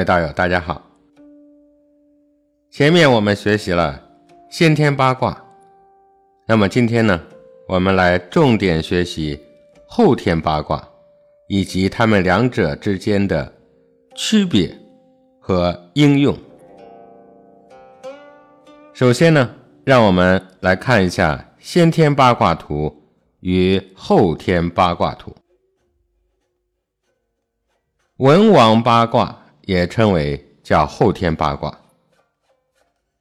各位道友，大家好。前面我们学习了先天八卦，那么今天呢，我们来重点学习后天八卦以及它们两者之间的区别和应用。首先呢，让我们来看一下先天八卦图与后天八卦图。文王八卦也称为叫后天八卦，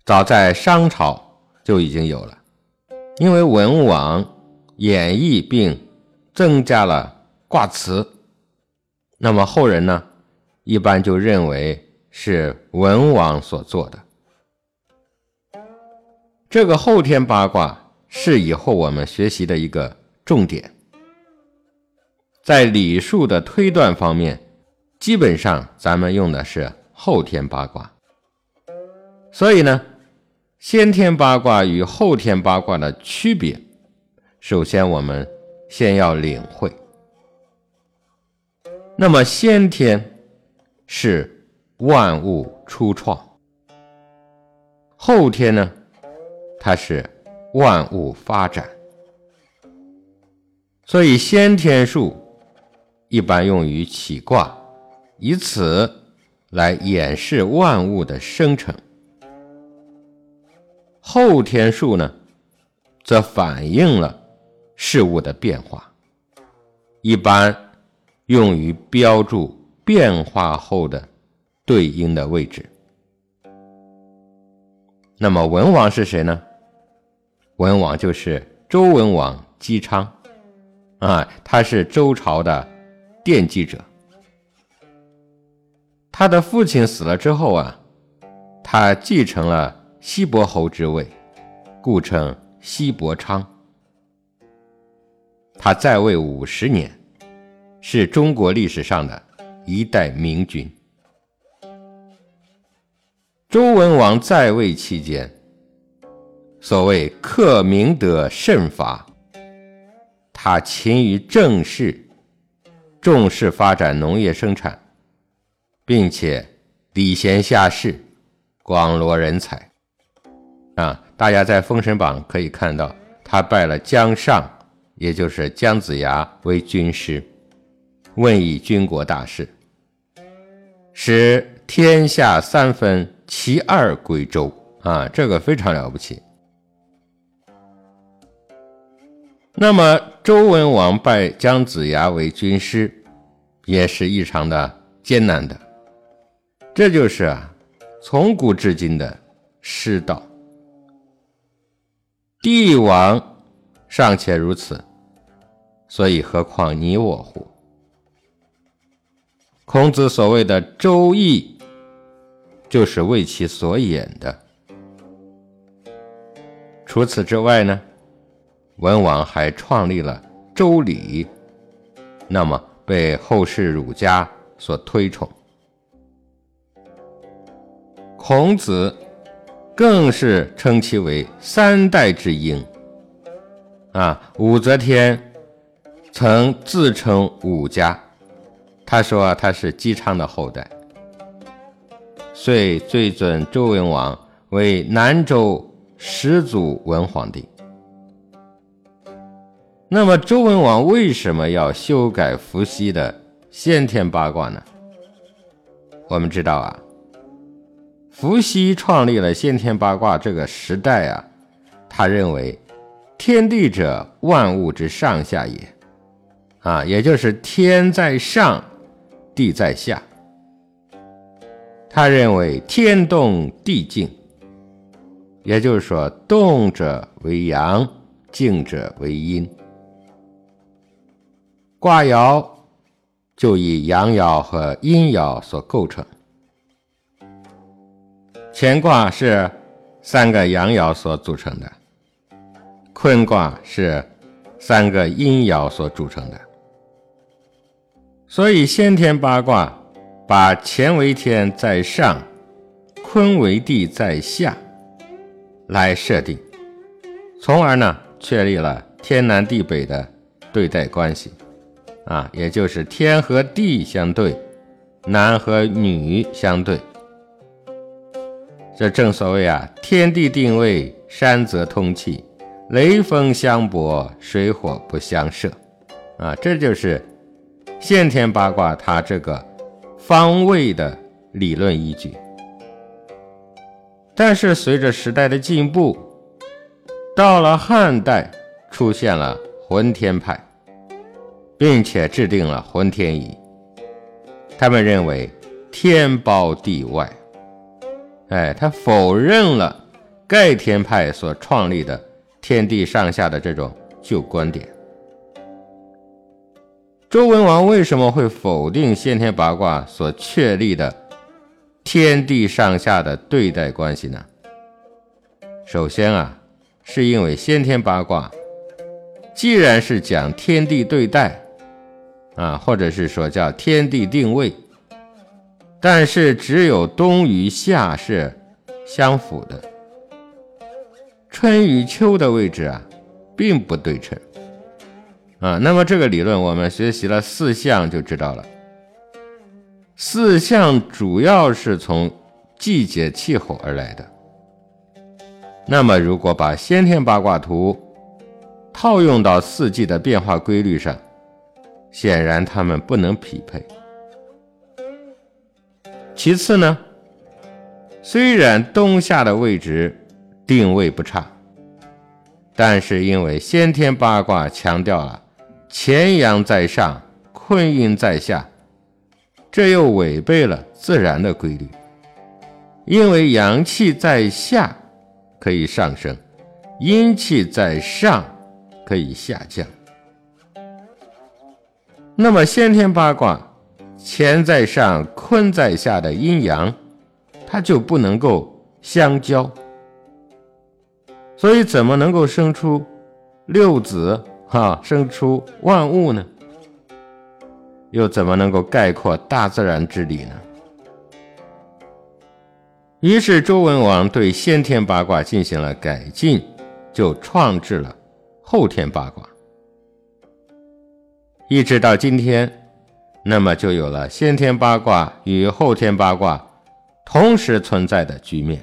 早在商朝就已经有了，因为文王演绎并增加了卦辞，那么后人呢一般就认为是文王所做的。这个后天八卦是以后我们学习的一个重点，在礼数的推断方面。基本上，咱们用的是后天八卦，所以呢，先天八卦与后天八卦的区别，首先我们先要领会。那么，先天是万物初创，后天呢，它是万物发展，所以先天数一般用于起卦。以此来演示万物的生成。后天数呢，则反映了事物的变化，一般用于标注变化后的对应的位置。那么文王是谁呢？文王就是周文王姬昌，啊，他是周朝的奠基者。他的父亲死了之后啊，他继承了西伯侯之位，故称西伯昌。他在位五十年，是中国历史上的一代明君。周文王在位期间，所谓克明德慎罚，他勤于政事，重视发展农业生产。并且礼贤下士，广罗人才，啊，大家在《封神榜》可以看到，他拜了姜尚，也就是姜子牙为军师，问以军国大事，使天下三分其二归周，啊，这个非常了不起。那么周文王拜姜子牙为军师，也是异常的艰难的。这就是啊，从古至今的师道。帝王尚且如此，所以何况你我乎？孔子所谓的《周易》，就是为其所演的。除此之外呢，文王还创立了《周礼》，那么被后世儒家所推崇。孔子更是称其为三代之英。啊，武则天曾自称武家，他说他是姬昌的后代，遂最尊周文王为南周始祖文皇帝。那么，周文王为什么要修改伏羲的先天八卦呢？我们知道啊。伏羲创立了先天八卦这个时代啊，他认为天地者，万物之上下也，啊，也就是天在上，地在下。他认为天动地静，也就是说，动者为阳，静者为阴。卦爻就以阳爻和阴爻所构成。乾卦是三个阳爻所组成的，坤卦是三个阴爻所组成的。所以先天八卦把乾为天在上，坤为地在下来设定，从而呢确立了天南地北的对待关系，啊，也就是天和地相对，男和女相对。这正所谓啊，天地定位，山泽通气，雷风相搏，水火不相射。啊，这就是先天八卦它这个方位的理论依据。但是随着时代的进步，到了汉代，出现了浑天派，并且制定了浑天仪。他们认为天包地外，哎，他否认了盖天派所创立的天地上下的这种旧观点。周文王为什么会否定先天八卦所确立的？天地上下的对待关系呢？首先啊，是因为先天八卦既然是讲天地对待啊，或者是说叫天地定位，但是只有冬与夏是相符的，春与秋的位置啊，并不对称啊。那么这个理论，我们学习了四象就知道了。四象主要是从季节气候而来的。那么，如果把先天八卦图套用到四季的变化规律上，显然它们不能匹配。其次呢，虽然冬夏的位置定位不差，但是因为先天八卦强调了乾阳在上，坤阴在下。这又违背了自然的规律，因为阳气在下可以上升，阴气在上可以下降。那么先天八卦乾在上，坤在下的阴阳，它就不能够相交，所以怎么能够生出六子哈，生出万物呢？又怎么能够概括大自然之理呢？于是周文王对先天八卦进行了改进，就创制了后天八卦。一直到今天，那么就有了先天八卦与后天八卦同时存在的局面，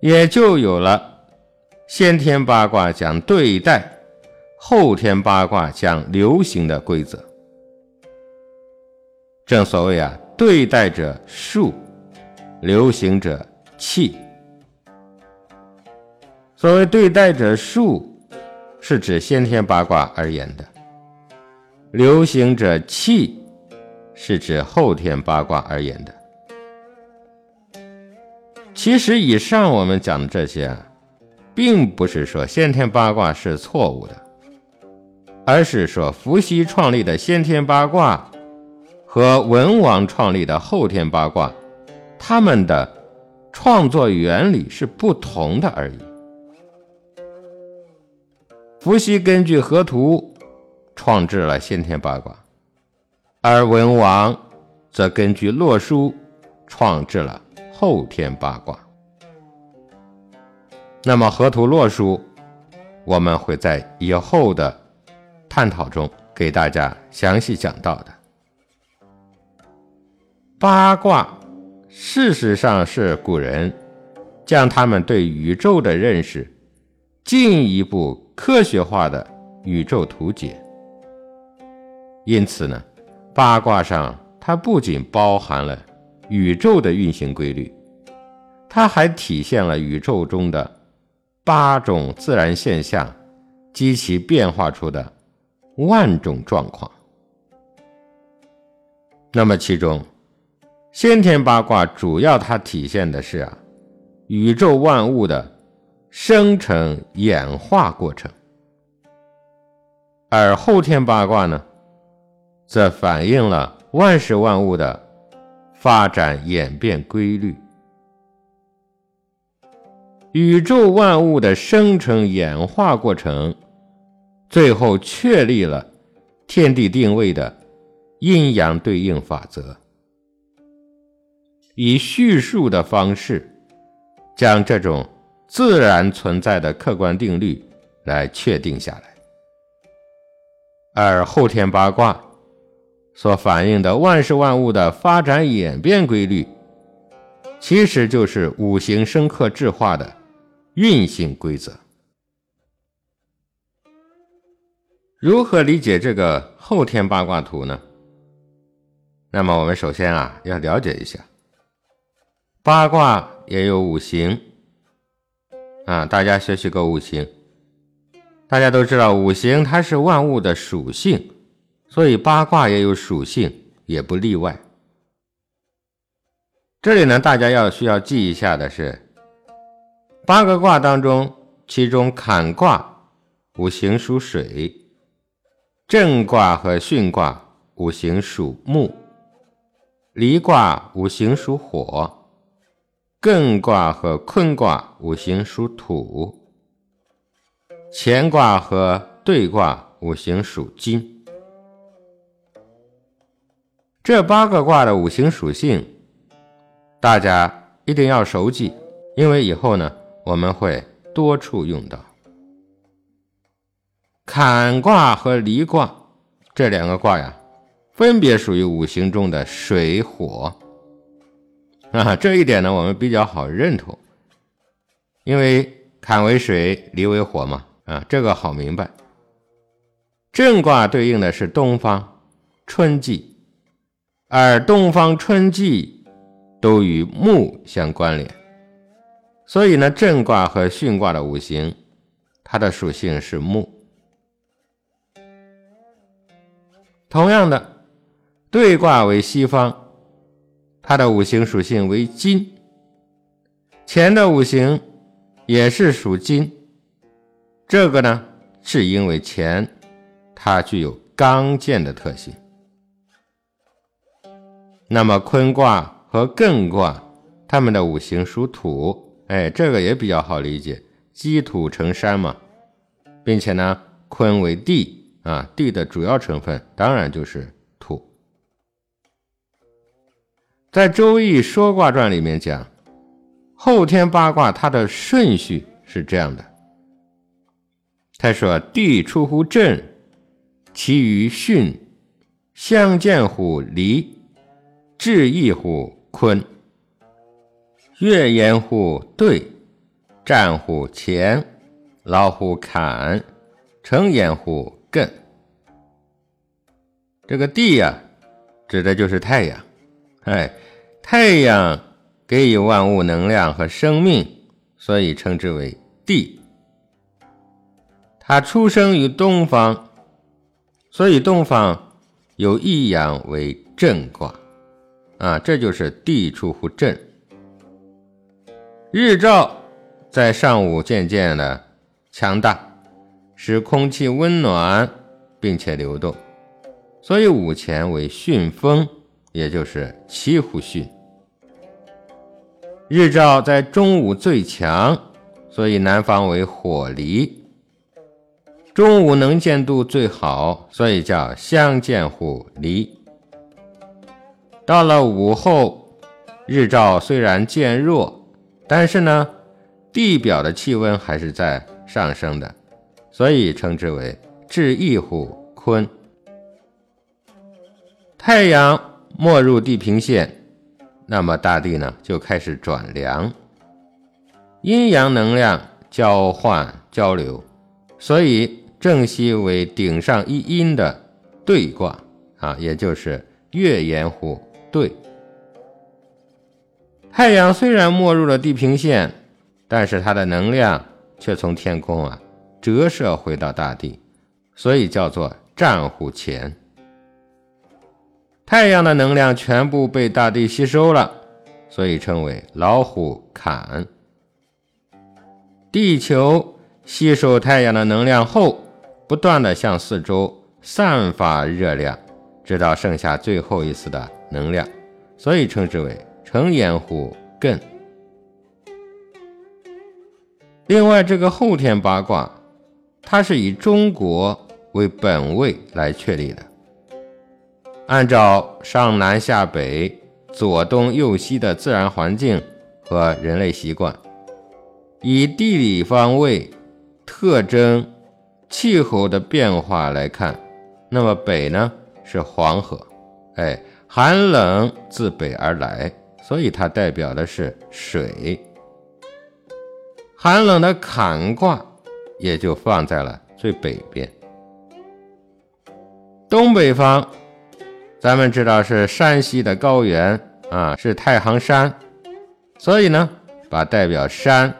也就有了先天八卦讲对待。后天八卦讲流行的规则，正所谓啊，对待者数，流行者气。所谓对待者数，是指先天八卦而言的；流行者气，是指后天八卦而言的。其实以上我们讲的这些，并不是说先天八卦是错误的。而是说，伏羲创立的先天八卦和文王创立的后天八卦，他们的创作原理是不同的而已。伏羲根据河图创制了先天八卦，而文王则根据洛书创制了后天八卦。那么河图洛书，我们会在以后的。探讨中给大家详细讲到的八卦，事实上是古人将他们对宇宙的认识进一步科学化的宇宙图解。因此呢，八卦上它不仅包含了宇宙的运行规律，它还体现了宇宙中的八种自然现象及其变化出的。万种状况，那么其中先天八卦主要它体现的是啊宇宙万物的生成演化过程，而后天八卦呢，则反映了万事万物的发展演变规律。宇宙万物的生成演化过程。最后确立了天地定位的阴阳对应法则，以叙述的方式将这种自然存在的客观定律来确定下来。而后天八卦所反映的万事万物的发展演变规律，其实就是五行生克制化的运行规则。如何理解这个后天八卦图呢？那么我们首先啊要了解一下，八卦也有五行啊，大家学习过五行，大家都知道五行它是万物的属性。所以八卦也有属性，也不例外。这里呢，大家要需要记一下的是，八个卦当中，其中坎卦五行属水，震卦和巽卦五行属木，离卦五行属火，艮卦和坤卦五行属土，乾卦和兑卦五行属金。这八个卦的五行属性，大家一定要熟记，因为以后呢我们会多处用到。坎卦和离卦这两个卦呀，分别属于五行中的水火啊，这一点呢我们比较好认同，因为坎为水，离为火嘛啊，这个好明白。震卦对应的是东方春季。而东方春季都与木相关联，所以呢，震卦和巽卦的五行，它的属性是木。同样的，兑卦为西方，它的五行属性为金。乾的五行也是属金，这个呢，是因为乾它具有刚健的特性。那么坤卦和艮卦，它们的五行属土，哎，这个也比较好理解，积土成山嘛，并且呢，坤为地啊，地的主要成分当然就是土。在《周易说卦传》里面讲，后天八卦它的顺序是这样的，他说：“地出乎震，其余巽，相见乎离。”至义乎坤，月言乎兑，战乎乾，老乎坎，成言乎艮。这个地呀，指的就是太阳。哎，太阳给予万物能量和生命，所以称之为地。它出生于东方，所以东方有一阳为震卦。啊，这就是地出乎震。日照在上午渐渐的强大，使空气温暖并且流动，所以午前为巽风，也就是七乎巽。日照在中午最强，所以南方为火离。中午能见度最好，所以叫相见乎离。到了午后，日照虽然渐弱，但是呢，地表的气温还是在上升的，所以称之为至异乎坤。太阳没入地平线，那么大地呢就开始转凉，阴阳能量交换交流，所以正西为顶上一阴的兑卦啊，也就是月圆乎。对，太阳虽然没入了地平线，但是它的能量却从天空啊折射回到大地，所以叫做战虎乾。太阳的能量全部被大地吸收了，所以称为老虎坎。地球吸收太阳的能量后，不断的向四周散发热量，直到剩下最后一丝的。能量，所以称之为成岩乎艮。另外，这个后天八卦，它是以中国为本位来确立的，按照上南下北、左东右西的自然环境和人类习惯，以地理方位、特征、气候的变化来看，那么北呢是黄河。哎，寒冷自北而来，所以它代表的是水。寒冷的坎卦也就放在了最北边。东北方，咱们知道是山西的高原啊，是太行山，所以呢，把代表山、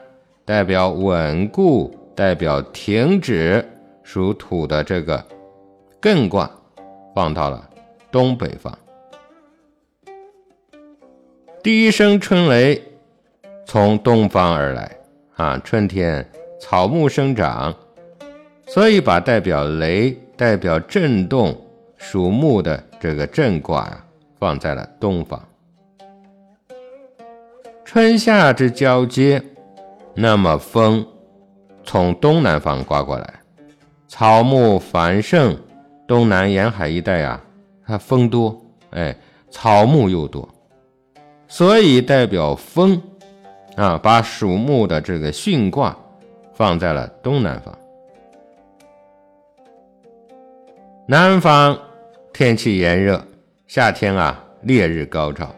代表稳固、代表停止属土的这个艮卦放到了东北方。第一声春雷从东方而来啊，春天草木生长，所以把代表雷、代表震动属木的这个震卦放在了东方。春夏之交接，那么风从东南方刮过来，草木繁盛，东南沿海一带呀，它风多，哎，草木又多。所以代表风，啊，把属木的这个巽卦放在了东南方。南方天气炎热，夏天啊烈日高照，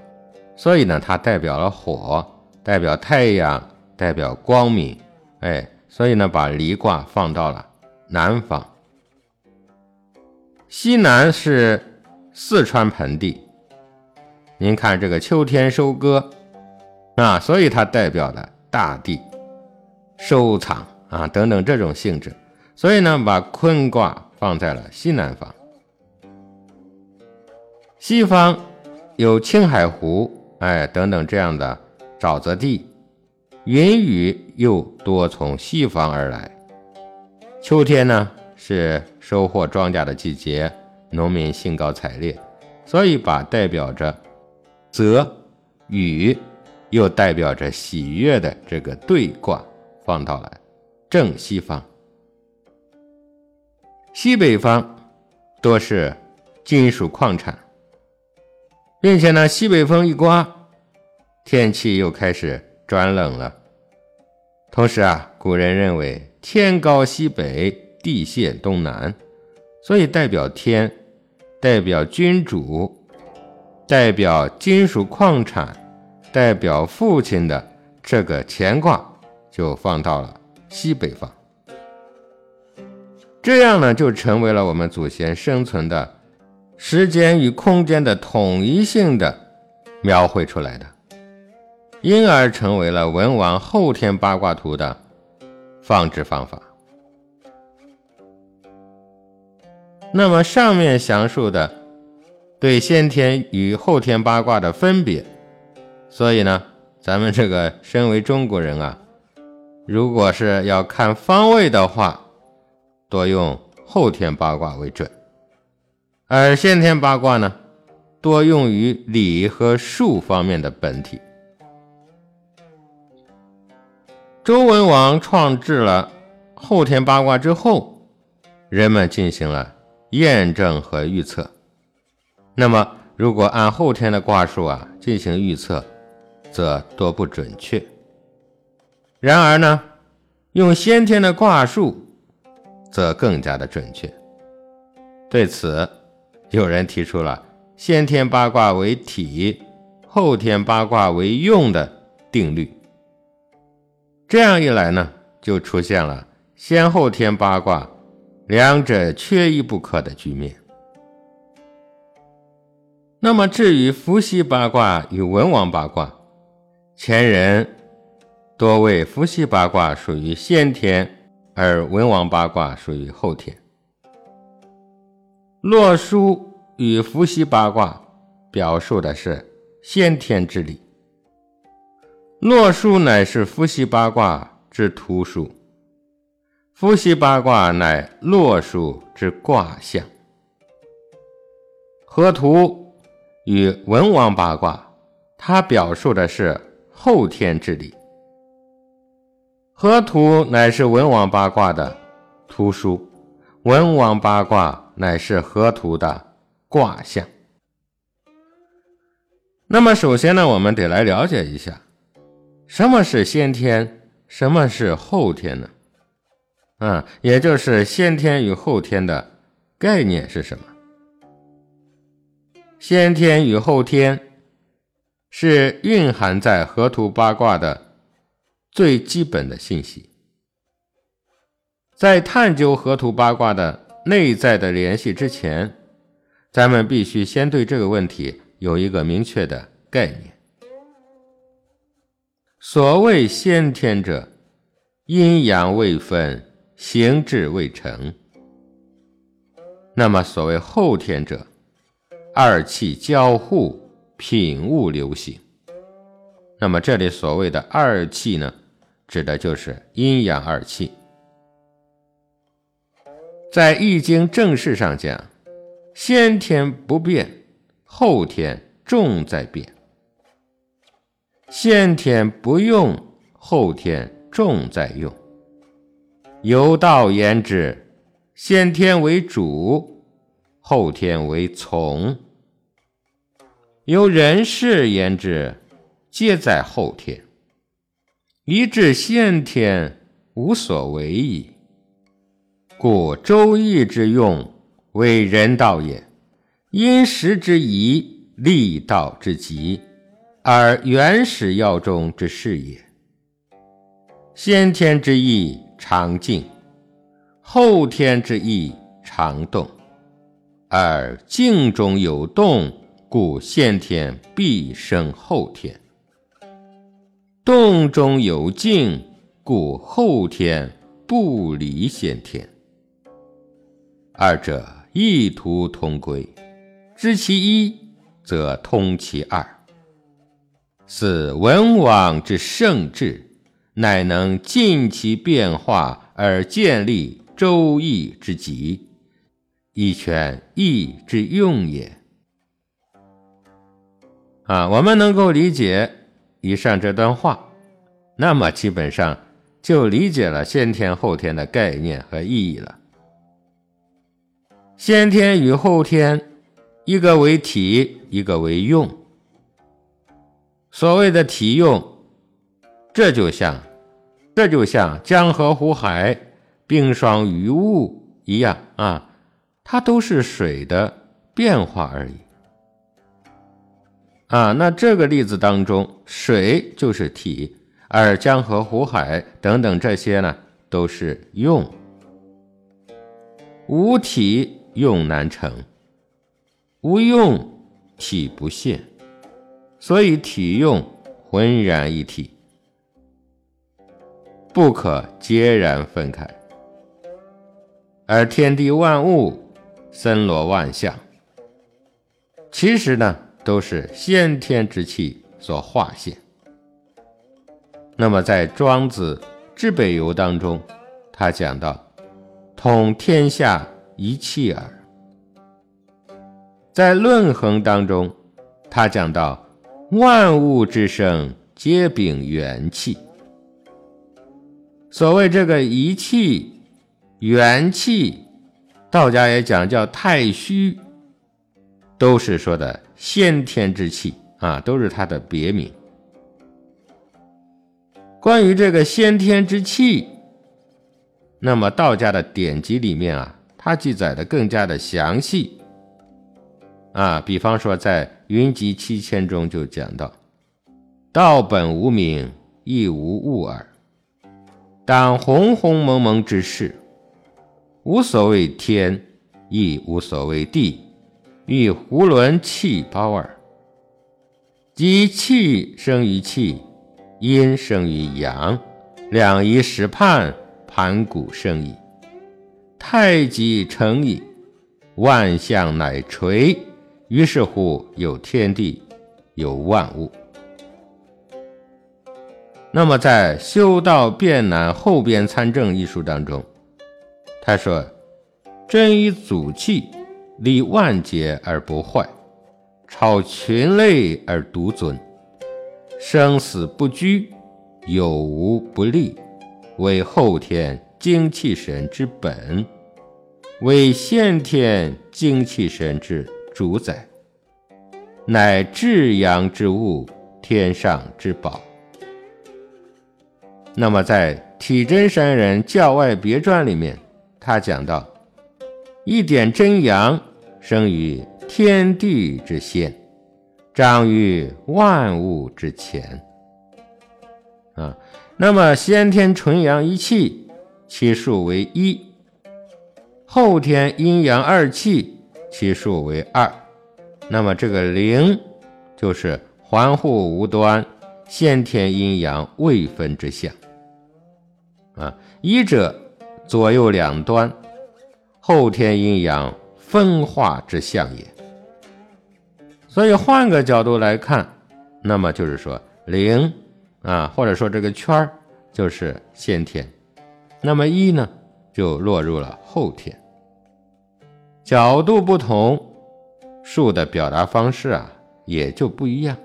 所以呢它代表了火，代表太阳，代表光明，哎，所以呢把离卦放到了南方。西南是四川盆地。您看这个秋天收割啊，所以它代表了大地收藏啊等等这种性质，所以呢，把坤卦放在了西南方。西方有青海湖，哎等等这样的沼泽地，云雨又多从西方而来。秋天呢是收获庄稼的季节，农民兴高采烈，所以把代表着。则雨又代表着喜悦的这个对卦放到了正西方，西北方多是金属矿产，并且呢，西北风一刮，天气又开始转冷了。同时啊，古人认为天高西北，地陷东南，所以代表天，代表君主。代表金属矿产，代表父亲的这个乾卦就放到了西北方，这样呢就成为了我们祖先生存的时间与空间的统一性的描绘出来的，因而成为了文王后天八卦图的放置方法。那么上面详述的。对先天与后天八卦的分别，所以呢，咱们这个身为中国人啊，如果是要看方位的话，多用后天八卦为准；而先天八卦呢，多用于理和数方面的本体。周文王创制了后天八卦之后，人们进行了验证和预测。那么，如果按后天的卦数啊进行预测，则多不准确。然而呢，用先天的卦数，则更加的准确。对此，有人提出了先天八卦为体，后天八卦为用的定律。这样一来呢，就出现了先后天八卦两者缺一不可的局面。那么，至于伏羲八卦与文王八卦，前人多为伏羲八卦属于先天，而文王八卦属于后天。洛书与伏羲八卦表述的是先天之理。洛书乃是伏羲八卦之图书，伏羲八卦乃洛书之卦象。河图。与文王八卦，它表述的是后天之理。河图乃是文王八卦的图书，文王八卦乃是河图的卦象。那么，首先呢，我们得来了解一下，什么是先天，什么是后天呢？啊，也就是先天与后天的概念是什么？先天与后天是蕴含在河图八卦的最基本的信息。在探究河图八卦的内在的联系之前，咱们必须先对这个问题有一个明确的概念。所谓先天者，阴阳未分，形质未成。那么所谓后天者，二气交互，品物流行。那么这里所谓的二气呢，指的就是阴阳二气。在《易经》正式上讲，先天不变，后天重在变；先天不用，后天重在用。有道言之，先天为主，后天为从；由人事言之，皆在后天。一至先天，无所为矣。故《周易》之用为人道也，因时之宜，利道之极，而原始要中之事也。先天之意常静，后天之意常动，而静中有动，故先天必生后天；动中有静，故后天不离先天。二者异途同归，知其一，则通其二。此文王之圣智，乃能尽其变化而建立周易之极，以全易之用也。啊，我们能够理解以上这段话，那么基本上就理解了先天后天的概念和意义了。先天与后天，一个为体，一个为用。所谓的体用，这就像，这就像江河湖海、冰霜雨雾一样啊，它都是水的变化而已。啊，那这个例子当中，水就是体，而江河湖海等等这些呢，都是用。无体。用难成，无用体不现，所以体用浑然一体，不可截然分开。而天地万物森罗万象，其实呢都是先天之气所化现。那么在《庄子·至北游》当中，他讲到：“统天下。”一气耳。在论衡当中，他讲到万物之生皆禀元气。所谓这个一气、元气，道家也讲叫太虚，都是说的先天之气啊，都是它的别名。关于这个先天之气，那么道家的典籍里面啊。它记载的更加的详细啊，比方说在《云集七千》中就讲到：“道本无名，亦无物耳。当鸿鸿蒙蒙之事，无所谓天，亦无所谓地，欲囫囵气包耳。即气生于气，阴生于阳，两仪时判，盘古生矣。”太极成矣，万象乃垂。于是乎有天地，有万物。那么在《修道变难后边参政》一书当中，他说：“真以祖气，立万劫而不坏，超群类而独尊，生死不拘，有无不立，为后天。”精气神之本，为先天精气神之主宰，乃至阳之物，天上之宝。那么，在《体真山人教外别传》里面，他讲到：一点真阳生于天地之先，长于万物之前。啊，那么先天纯阳一气，其数为一；后天阴阳二气，其数为二。那么这个零，就是环护无端，先天阴阳未分之象。啊，一者左右两端，后天阴阳分化之象也。所以换个角度来看，那么就是说零。啊，或者说这个圈儿就是先天，那么一呢就落入了后天。角度不同，数的表达方式啊也就不一样。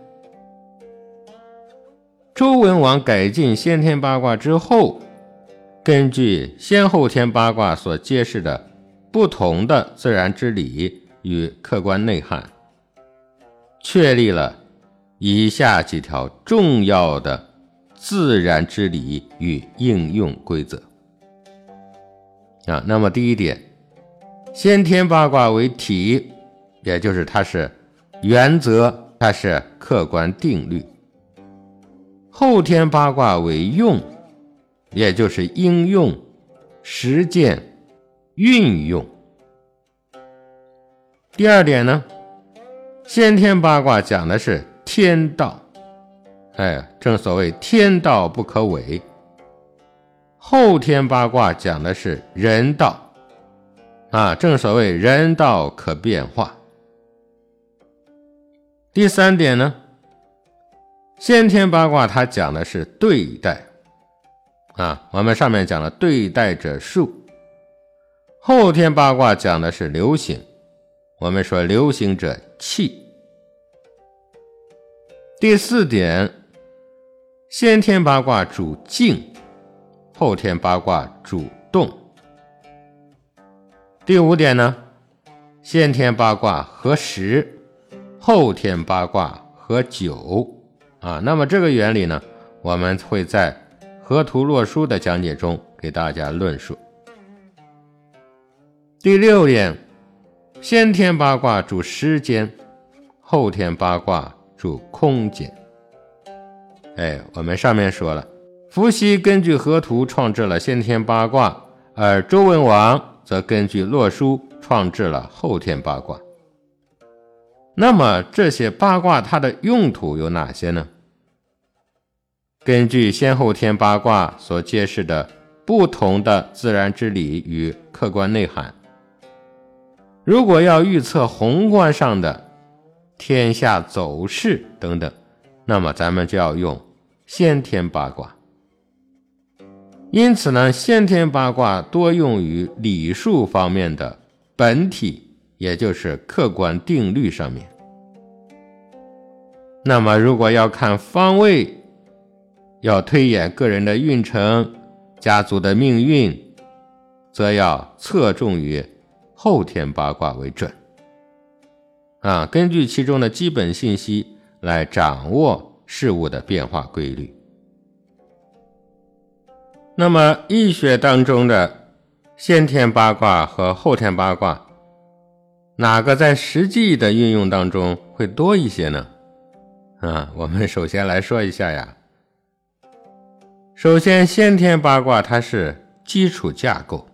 周文王改进先天八卦之后，根据先后天八卦所揭示的不同的自然之理与客观内涵，确立了。以下几条重要的自然之理与应用规则啊。那么第一点，先天八卦为体，也就是它是原则，它是客观定律；后天八卦为用，也就是应用、实践、运用。第二点呢，先天八卦讲的是。天道，哎，正所谓天道不可违。后天八卦讲的是人道，啊，正所谓人道可变化。第三点呢，先天八卦它讲的是对待，啊，我们上面讲了对待者数；后天八卦讲的是流行，我们说流行者气。第四点，先天八卦主静，后天八卦主动。第五点呢，先天八卦合时，后天八卦合久啊。那么这个原理呢，我们会在河图洛书的讲解中给大家论述。第六点，先天八卦主时间，后天八卦。主空间，哎，我们上面说了，伏羲根据河图创制了先天八卦，而周文王则根据洛书创制了后天八卦。那么这些八卦它的用途有哪些呢？根据先后天八卦所揭示的不同的自然之理与客观内涵，如果要预测宏观上的。天下走势等等，那么咱们就要用先天八卦。因此呢，先天八卦多用于礼数方面的本体，也就是客观定律上面。那么，如果要看方位，要推演个人的运程、家族的命运，则要侧重于后天八卦为准。啊，根据其中的基本信息来掌握事物的变化规律。那么，易学当中的先天八卦和后天八卦，哪个在实际的运用当中会多一些呢？啊，我们首先来说一下呀。首先，先天八卦它是基础架构，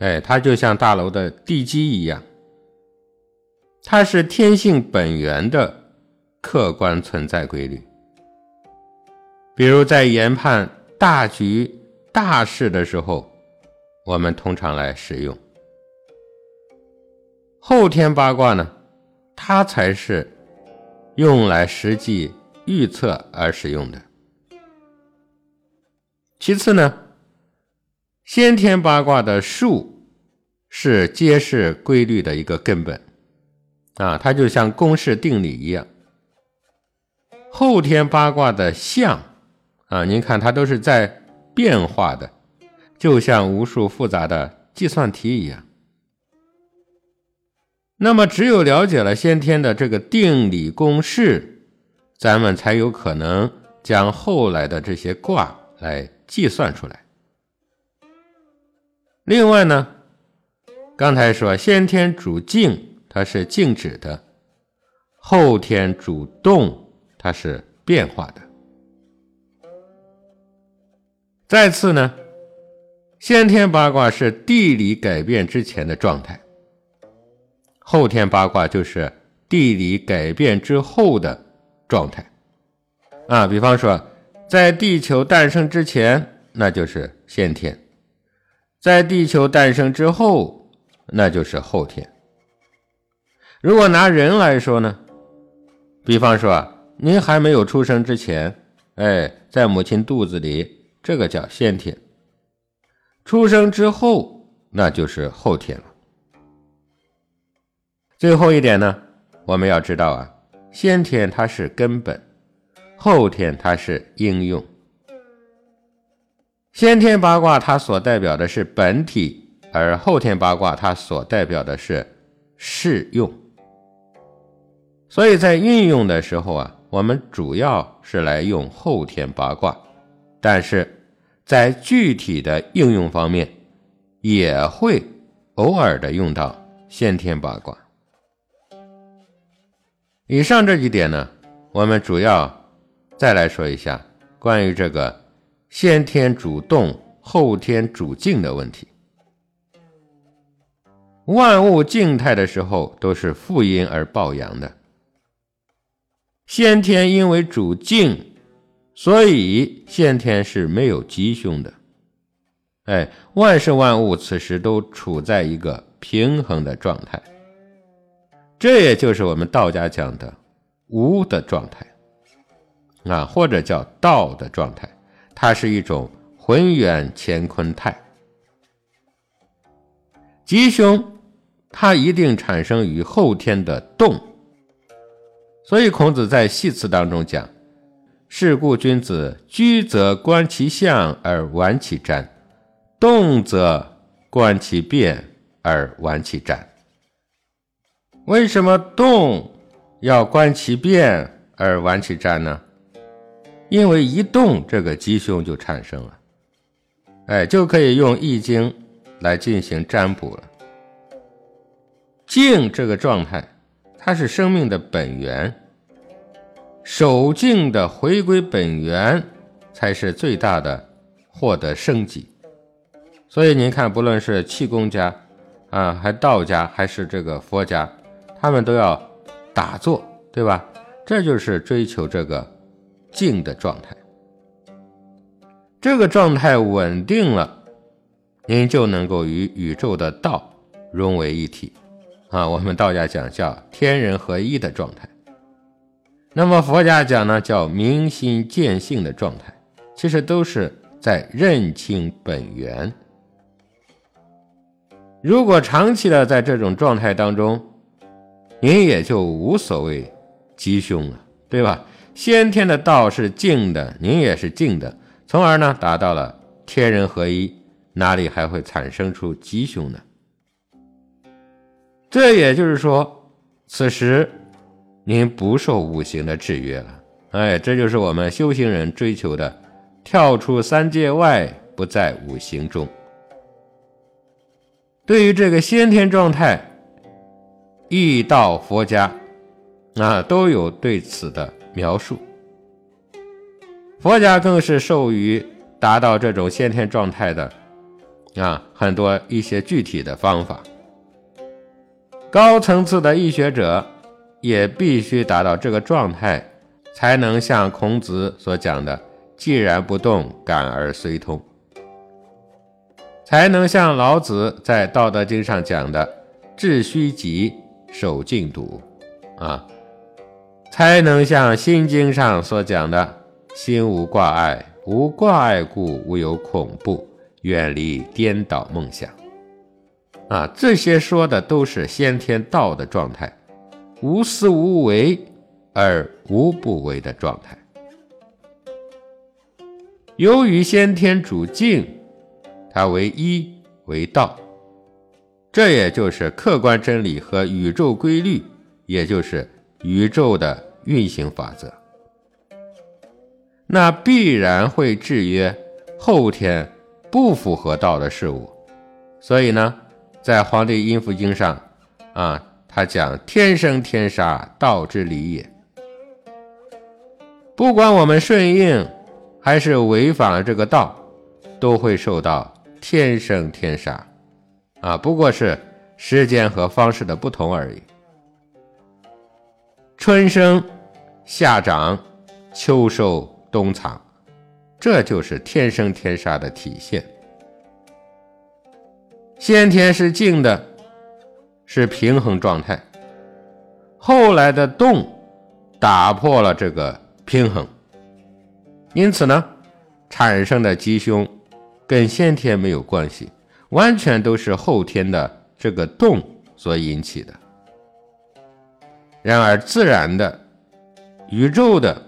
哎，它就像大楼的地基一样。它是天性本源的客观存在规律，比如在研判大局大事的时候，我们通常来使用后天八卦呢，它才是用来实际预测而使用的。其次呢，先天八卦的数是揭示规律的一个根本。啊，它就像公式定理一样。后天八卦的象啊，您看它都是在变化的，就像无数复杂的计算题一样。那么，只有了解了先天的这个定理公式，咱们才有可能将后来的这些卦来计算出来。另外呢，刚才说先天主静。它是静止的；后天主动，它是变化的。再次呢，先天八卦是地理改变之前的状态，后天八卦就是地理改变之后的状态。啊，比方说，在地球诞生之前，那就是先天；在地球诞生之后，那就是后天。如果拿人来说呢，比方说啊，您还没有出生之前，哎，在母亲肚子里。这个叫先天，出生之后那就是后天了。最后一点呢，我们要知道啊，先天它是根本，后天它是应用。先天八卦它所代表的是本体，而后天八卦它所代表的是适用。所以在运用的时候啊，我们主要是来用后天八卦。但是，在具体的应用方面，也会偶尔的用到先天八卦。以上这几点呢，我们主要再来说一下关于这个先天主动、后天主静的问题。万物静态的时候都是负阴而抱阳的，先天因为主静。所以先天是没有吉凶的，哎，万事万物此时都处在一个平衡的状态，这也就是我们道家讲的无的状态啊，或者叫道的状态，它是一种浑圆乾坤态。吉凶它一定产生于后天的动，所以孔子在系辞当中讲。是故君子居则观其象而玩其占，动则观其变而玩其占。为什么动要观其变而玩其占呢？因为一动，这个吉凶就产生了，哎，就可以用易经来进行占卜了。静这个状态，它是生命的本源。守静的回归本源，才是最大的获得生机。所以您看，不论是气功家啊，还道家，还是这个佛家，他们都要打坐，对吧？这就是追求这个静的状态。这个状态稳定了，您就能够与宇宙的道融为一体啊。我们道家讲叫天人合一的状态。那么佛家讲呢，叫明心见性的状态，其实都是在认清本源。如果长期的在这种状态当中，您也就无所谓吉凶了，对吧？先天的道是静的，您也是静的，从而呢达到了天人合一，哪里还会产生出吉凶呢？这也就是说，此时。您不受五行的制约了，哎，这就是我们修行人追求的，跳出三界外，不在五行中。对于这个先天状态，易道佛家啊都有对此的描述。佛家更是授予达到这种先天状态的啊很多一些具体的方法。高层次的易学者。也必须达到这个状态，才能像孔子所讲的“既然不动，感而随通”，才能像老子在《道德经》上讲的“致虚极，守静笃”，啊，才能像《心经》上所讲的“心无挂碍，无挂碍故，无有恐怖，远离颠倒梦想”，啊，这些说的都是先天道的状态。无私无为而无不为的状态。由于先天主静，它为一为道，这也就是客观真理和宇宙规律，也就是宇宙的运行法则。那必然会制约后天不符合道的事物。所以呢，在《黄帝阴符经》上啊。他讲天生天杀，道之理也。不管我们顺应还是违反了这个道，都会受到天生天杀啊，不过是时间和方式的不同而已。春生，夏长，秋收，冬藏，这就是天生天杀的体现。先天是静的，是平衡状态，后来的动打破了这个平衡，因此呢，产生的吉凶跟先天没有关系，完全都是后天的这个动所引起的。然而，自然的、宇宙的、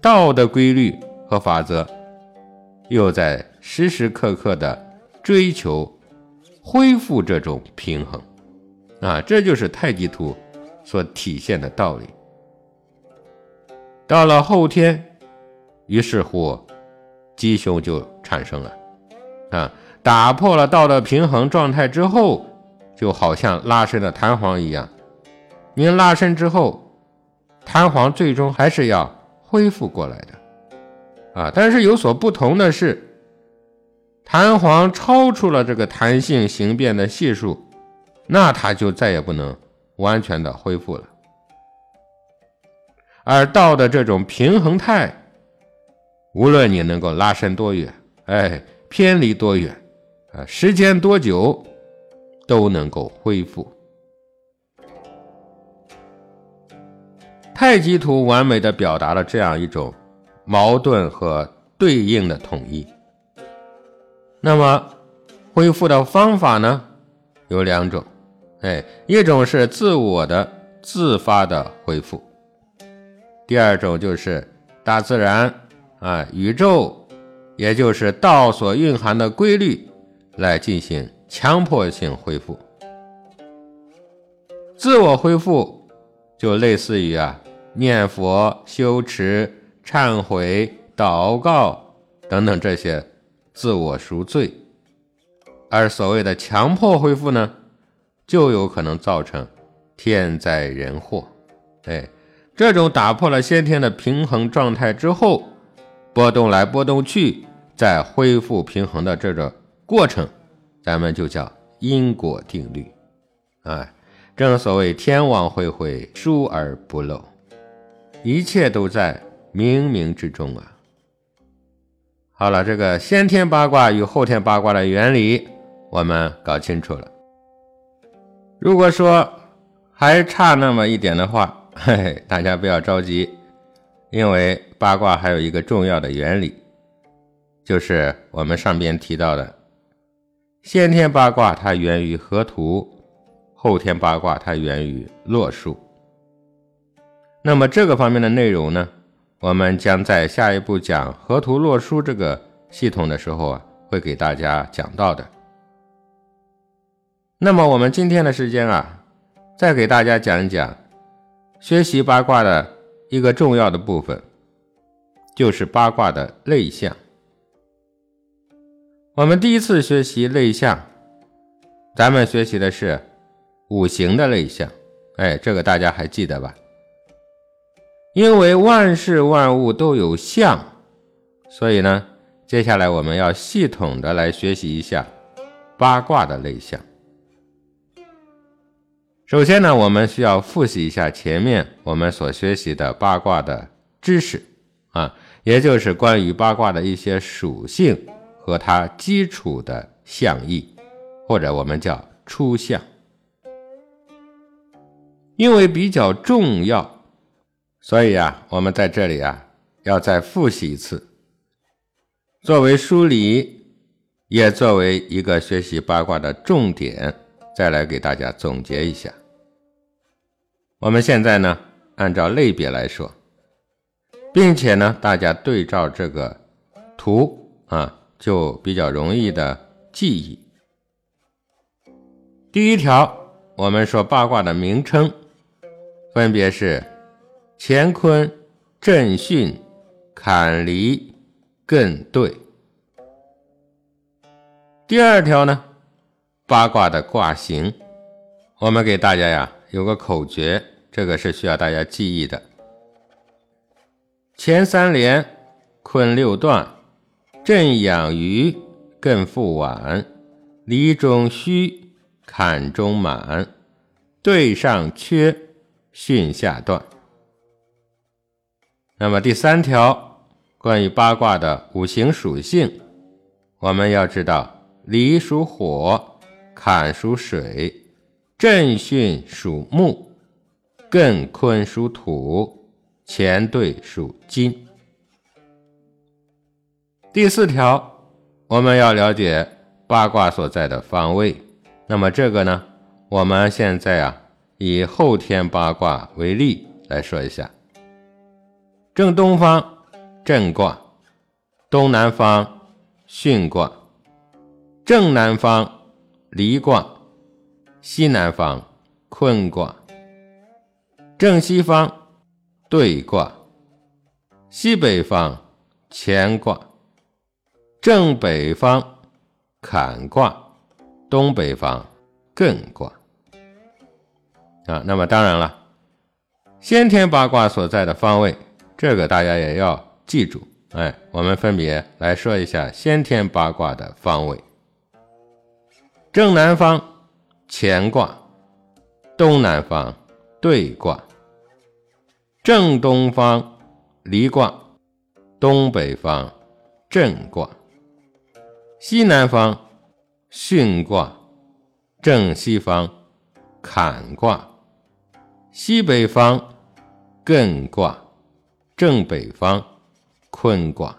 道的规律和法则，又在时时刻刻的追求恢复这种平衡，啊，这就是太极图所体现的道理。到了后天，于是乎，吉凶就产生了，啊，打破了道的平衡状态之后，就好像拉伸的弹簧一样。您拉伸之后，弹簧最终还是要恢复过来的，啊！但是有所不同的是，弹簧超出了这个弹性形变的系数，那它就再也不能完全的恢复了。而道的这种平衡态，无论你能够拉伸多远，哎，偏离多远，啊，时间多久，都能够恢复。太极图完美的表达了这样一种矛盾和对应的统一。那么，恢复的方法呢，有两种，哎，一种是自我的自发的恢复，第二种就是大自然啊，宇宙，也就是道所蕴含的规律来进行强迫性恢复。自我恢复就类似于啊。念佛、修持、忏悔、祷告等等这些自我赎罪，而所谓的强迫恢复呢，就有可能造成天灾人祸。哎，这种打破了先天的平衡状态之后，波动来波动去，再恢复平衡的这个过程，咱们就叫因果定律。哎，正所谓天网恢恢，疏而不漏。一切都在冥冥之中啊！好了，这个先天八卦与后天八卦的原理，我们搞清楚了。如果说还差那么一点的话，嘿嘿，大家不要着急，因为八卦还有一个重要的原理，就是我们上边提到的，先天八卦它源于河图，后天八卦它源于洛书。那么这个方面的内容呢，我们将在下一步讲河图洛书这个系统的时候啊，会给大家讲到的。那么我们今天的时间啊，再给大家讲一讲学习八卦的一个重要的部分，就是八卦的类象。我们第一次学习类象，咱们学习的是五行的类象，哎，这个大家还记得吧？因为万事万物都有相，所以呢，接下来我们要系统的来学习一下八卦的类象。首先呢，我们需要复习一下前面我们所学习的八卦的知识啊，也就是关于八卦的一些属性和它基础的象意，或者我们叫初象，因为比较重要。所以啊，我们在这里啊，要再复习一次，作为梳理，也作为一个学习八卦的重点，再来给大家总结一下。我们现在呢，按照类别来说，并且呢，大家对照这个图啊，就比较容易的记忆。第一条，我们说八卦的名称，分别是。乾坤、震巽、坎离、艮兑。第二条呢，八卦的卦形，我们给大家呀有个口诀，这个是需要大家记忆的。前三连坤六断，震养鱼，艮复晚，离中虚，坎中满，兑上缺，巽下断。那么第三条，关于八卦的五行属性，我们要知道：离属火，坎属水。震巽属木，艮坤属土，乾兑属金。第四条，我们要了解八卦所在的方位。那么这个呢，我们现在啊，以后天八卦为例来说一下：正东方震卦，东南方巽卦，正南方离卦。西南方坤卦，正西方兑卦，西北方乾卦，正北方坎卦，东北方艮卦。啊，那么当然了，先天八卦所在的方位，这个大家也要记住。哎，我们分别来说一下先天八卦的方位，正南方。乾卦，东南方兑卦，正东方离卦，东北方震卦，西南方巽卦，正西方坎卦，西北方艮卦，正北方坤卦。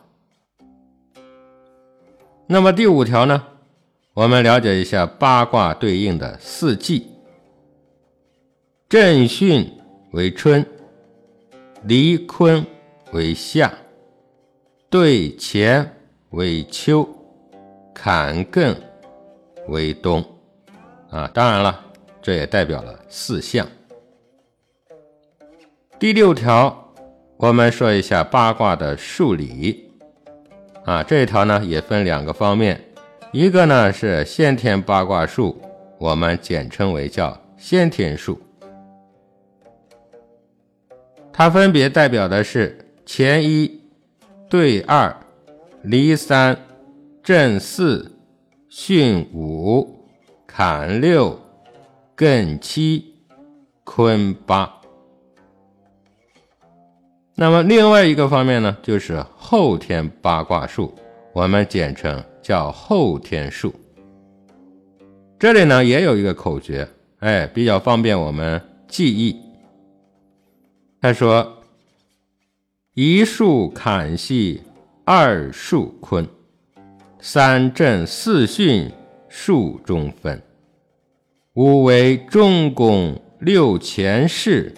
那么第五条呢？我们了解一下八卦对应的四季：震巽为春，离坤为夏，兑乾为秋，坎艮为冬。啊，当然了，这也代表了四象。第六条，我们说一下八卦的数理。啊，这一条呢也分两个方面。一个呢是先天八卦数，我们简称为叫先天数，它分别代表的是乾一、兑二、离三、震四、巽五、坎六、艮七、坤八。那么另外一个方面呢，就是后天八卦术，我们简称。叫后天术，这里呢也有一个口诀，哎，比较方便我们记忆。他说：一数坎系，二数坤，三震四巽，数中分，五为中宫，六乾巳，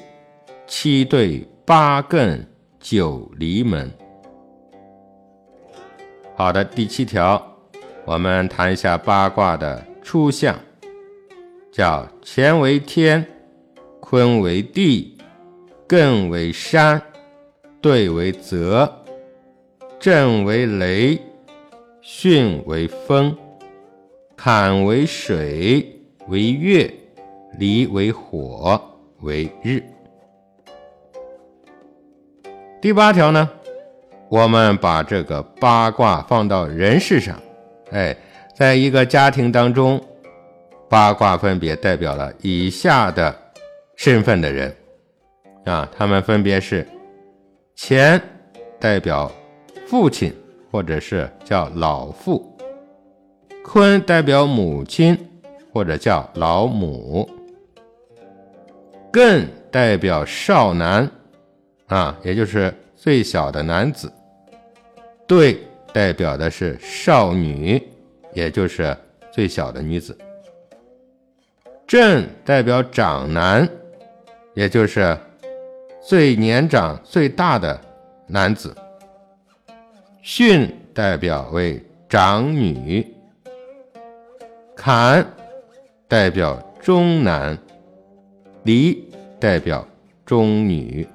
七兑八艮，九离门。好的，第七条。我们谈一下八卦的初象，叫乾为天，坤为地，艮为山，兑为泽，震为雷，巽为风，坎为水，为月，离为火，为日。第八条呢，我们把这个八卦放到人事上。哎，在一个家庭当中，八卦分别代表了以下的身份的人。啊，他们分别是：乾代表父亲或者是叫老父，坤代表母亲或者叫老母，艮代表少男。啊，也就是最小的男子，兑。代表的是少女，也就是最小的女子。震代表长男，也就是最年长最大的男子。巽代表为长女。坎代表中男，离代表中女。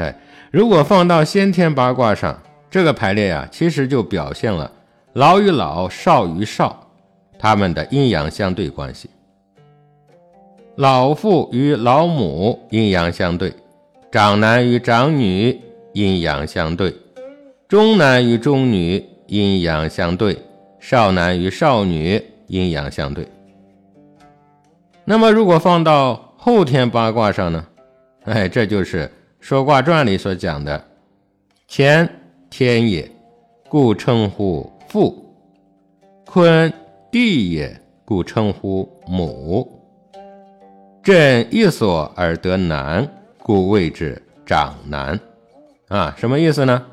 哎，如果放到先天八卦上。这个排列啊，其实就表现了老与老、少与少他们的阴阳相对关系。老父与老母阴阳相对，长男与长女阴阳相对，中男与中女阴阳相对，少男与少女阴阳相对。那么，如果放到后天八卦上呢？哎，这就是《说卦传》里所讲的：乾天也，故称呼父；坤地也，故称呼母。朕一所而得男，故谓之长男。啊，什么意思呢？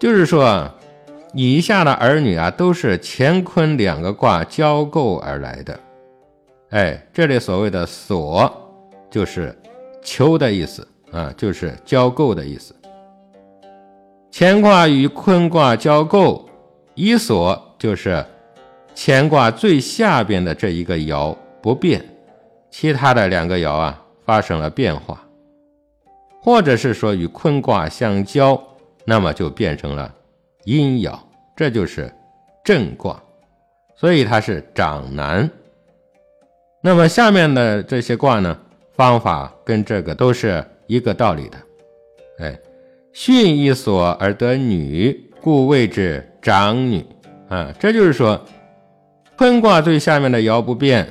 就是说，以下的儿女啊，都是乾坤两个卦交构而来的。哎，这里所谓的“所”，就是求的意思啊，就是交构的意思。乾卦与坤卦交构，一所就是乾卦最下边的这一个爻不变。其他的两个爻啊发生了变化，或者是说与坤卦相交，那么就变成了阴爻，这就是震卦，所以它是长男。那么下面的这些卦呢，方法跟这个都是一个道理的。哎，巽一所而得女，故谓之长女。啊，这就是说，坤卦最下面的爻不变。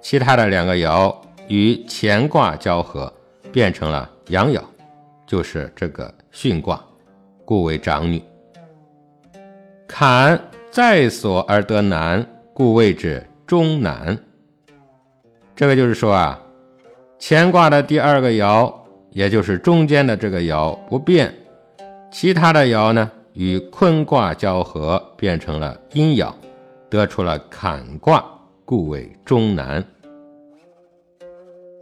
其他的两个爻与乾卦交合，变成了阳爻，就是这个巽卦，故为长女。坎在所而得男，故谓之中男。这个就是说啊，乾卦的第二个爻，也就是中间的这个爻不变，其他的爻呢与坤卦交合，变成了阴爻，得出了坎卦。故为中男，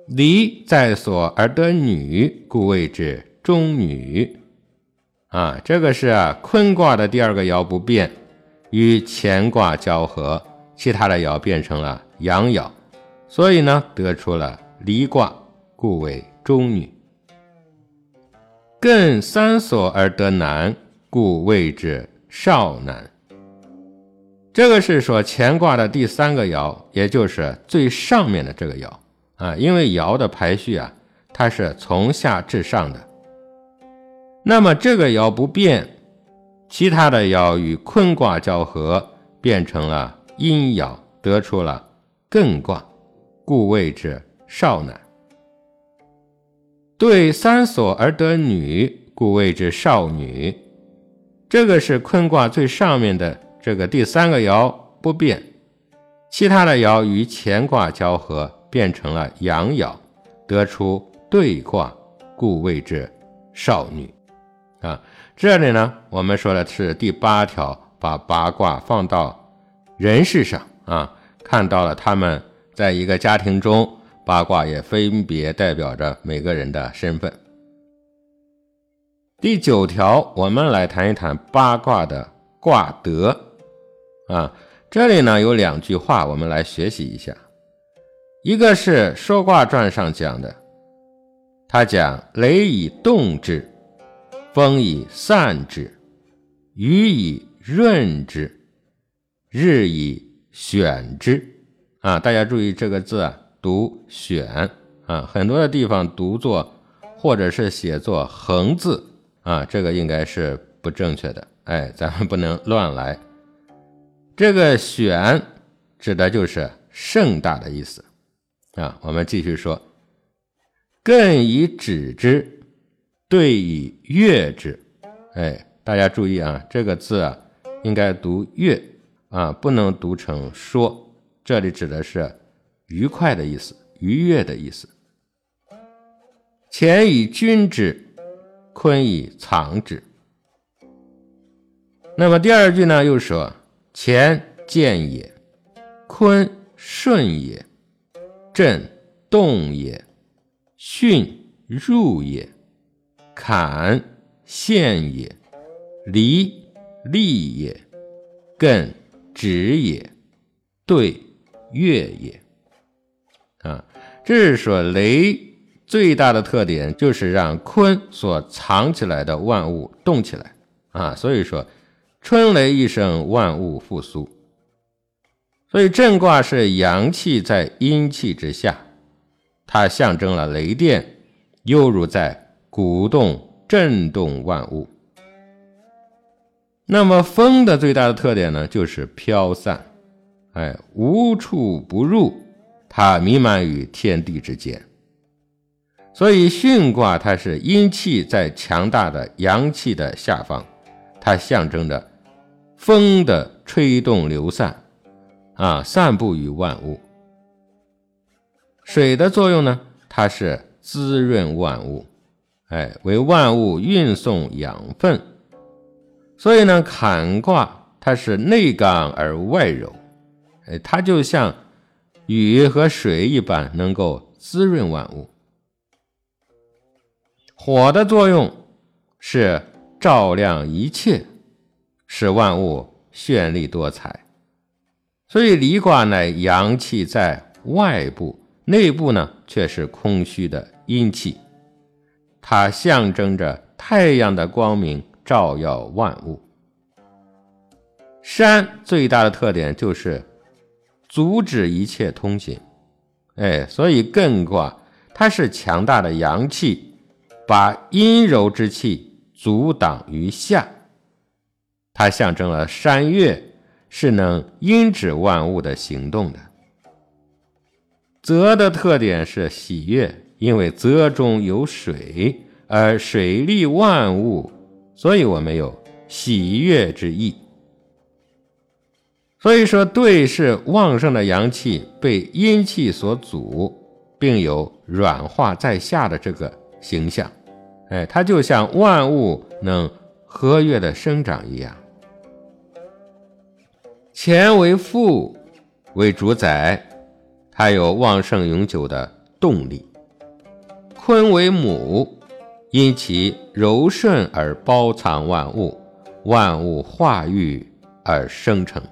离在所而得女，故谓之中女。啊，这个是，坤卦的第二个爻不变，与乾卦交合，其他的爻变成了阳爻，所以呢，得出了离卦，故为中女。艮三所而得南，故谓之少南。这个是说乾卦的第三个爻，也就是最上面的这个爻啊，因为爻的排序啊，它是从下至上的。那么这个爻不变，其他的爻与坤卦交合，变成了阴爻，得出了艮卦，故谓之少南。对三所而得女，故谓之少女。这个是坤卦最上面的。这个第三个爻不变，其他的爻与乾卦交合，变成了阳爻，得出对卦，故谓之少女。啊，这里呢，我们说的是第八条，把八卦放到人事上啊，看到了他们在一个家庭中，八卦也分别代表着每个人的身份。第九条，我们来谈一谈八卦的卦德。啊，这里呢有两句话，我们来学习一下。一个是《说卦传》上讲的，他讲雷以动之，风以散之，雨以润之，日以选之。啊，大家注意这个字啊，读选啊，很多的地方读作或者是写作横字啊，这个应该是不正确的。哎，咱们不能乱来。这个选指的就是盛大的意思啊。我们继续说，更以止之，对以悦之。哎，大家注意啊，这个字啊应该读悦啊，不能读成说。这里指的是愉快的意思，愉悦的意思。乾以君之，坤以藏之。那么第二句呢，又说。乾见也，坤顺也，震动也，巽入也，坎陷也，离利也，艮止也，兑月也。啊，这是说雷最大的特点就是让坤所藏起来的万物动起来啊，所以说。春雷一声，万物复苏。所以震卦是阳气在阴气之下，它象征了雷电，犹如在鼓动、震动万物。那么风的最大的特点呢，就是飘散，哎，无处不入，它弥漫于天地之间。所以巽卦它是阴气在强大的阳气的下方，它象征着风的吹动流散，啊，散布于万物。水的作用呢，它是滋润万物，哎，为万物运送养分。所以呢，坎卦它是内刚而外柔，哎，它就像雨和水一般，能够滋润万物。火的作用是照亮一切，使万物绚丽多彩。所以离卦乃阳气在外部，内部呢却是空虚的阴气，它象征着太阳的光明。照耀万物。山最大的特点就是阻止一切通行，哎，所以艮卦它是强大的阳气，把阴柔之气阻挡于下。它象征了山岳是能因止万物的行动的。泽的特点是喜悦，因为泽中有水，而水利万物。所以我们有喜悦之意。所以说，对是旺盛的阳气被阴气所阻，并有软化在下的这个形象。哎，它就像万物能和悦的生长一样。乾为父，为主宰，它有旺盛永久的动力。坤为母。因其柔顺而包藏万物，万物化育而生成。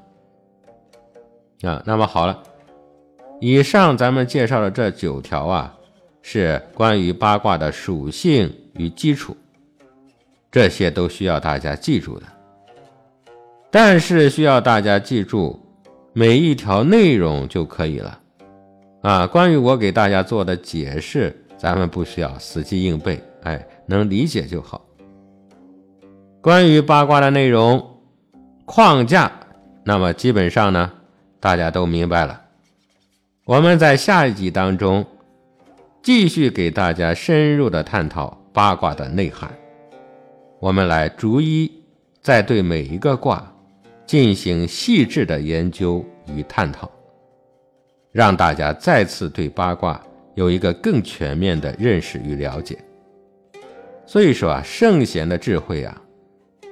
啊，那么好了，以上咱们介绍的这九条啊，是关于八卦的属性与基础，这些都需要大家记住的。但是需要大家记住每一条内容就可以了。啊，关于我给大家做的解释，咱们不需要死记硬背。哎，能理解就好。关于八卦的内容框架，那么基本上呢，大家都明白了。我们在下一集当中继续给大家深入的探讨八卦的内涵。我们来逐一再对每一个卦进行细致的研究与探讨，让大家再次对八卦有一个更全面的认识与了解。所以说啊，圣贤的智慧啊，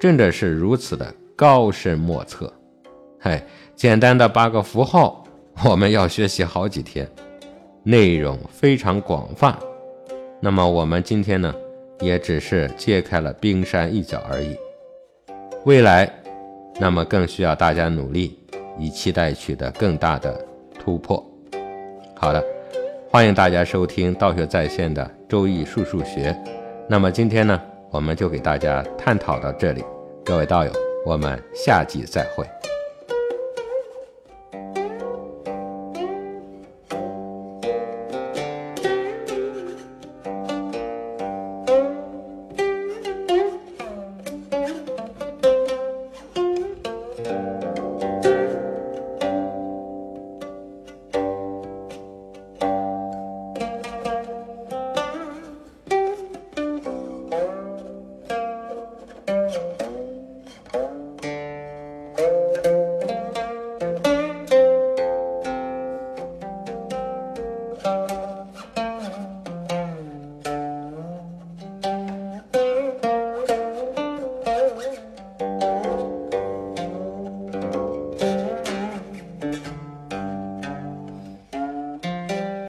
真的是如此的高深莫测。嗨，简单的八个符号，我们要学习好几天，内容非常广泛。那么我们今天呢，也只是揭开了冰山一角而已。未来，那么更需要大家努力，以期待取得更大的突破。好的，欢迎大家收听道学在线的周易数数学。那么今天呢，我们就给大家探讨到这里，各位道友，我们下集再会。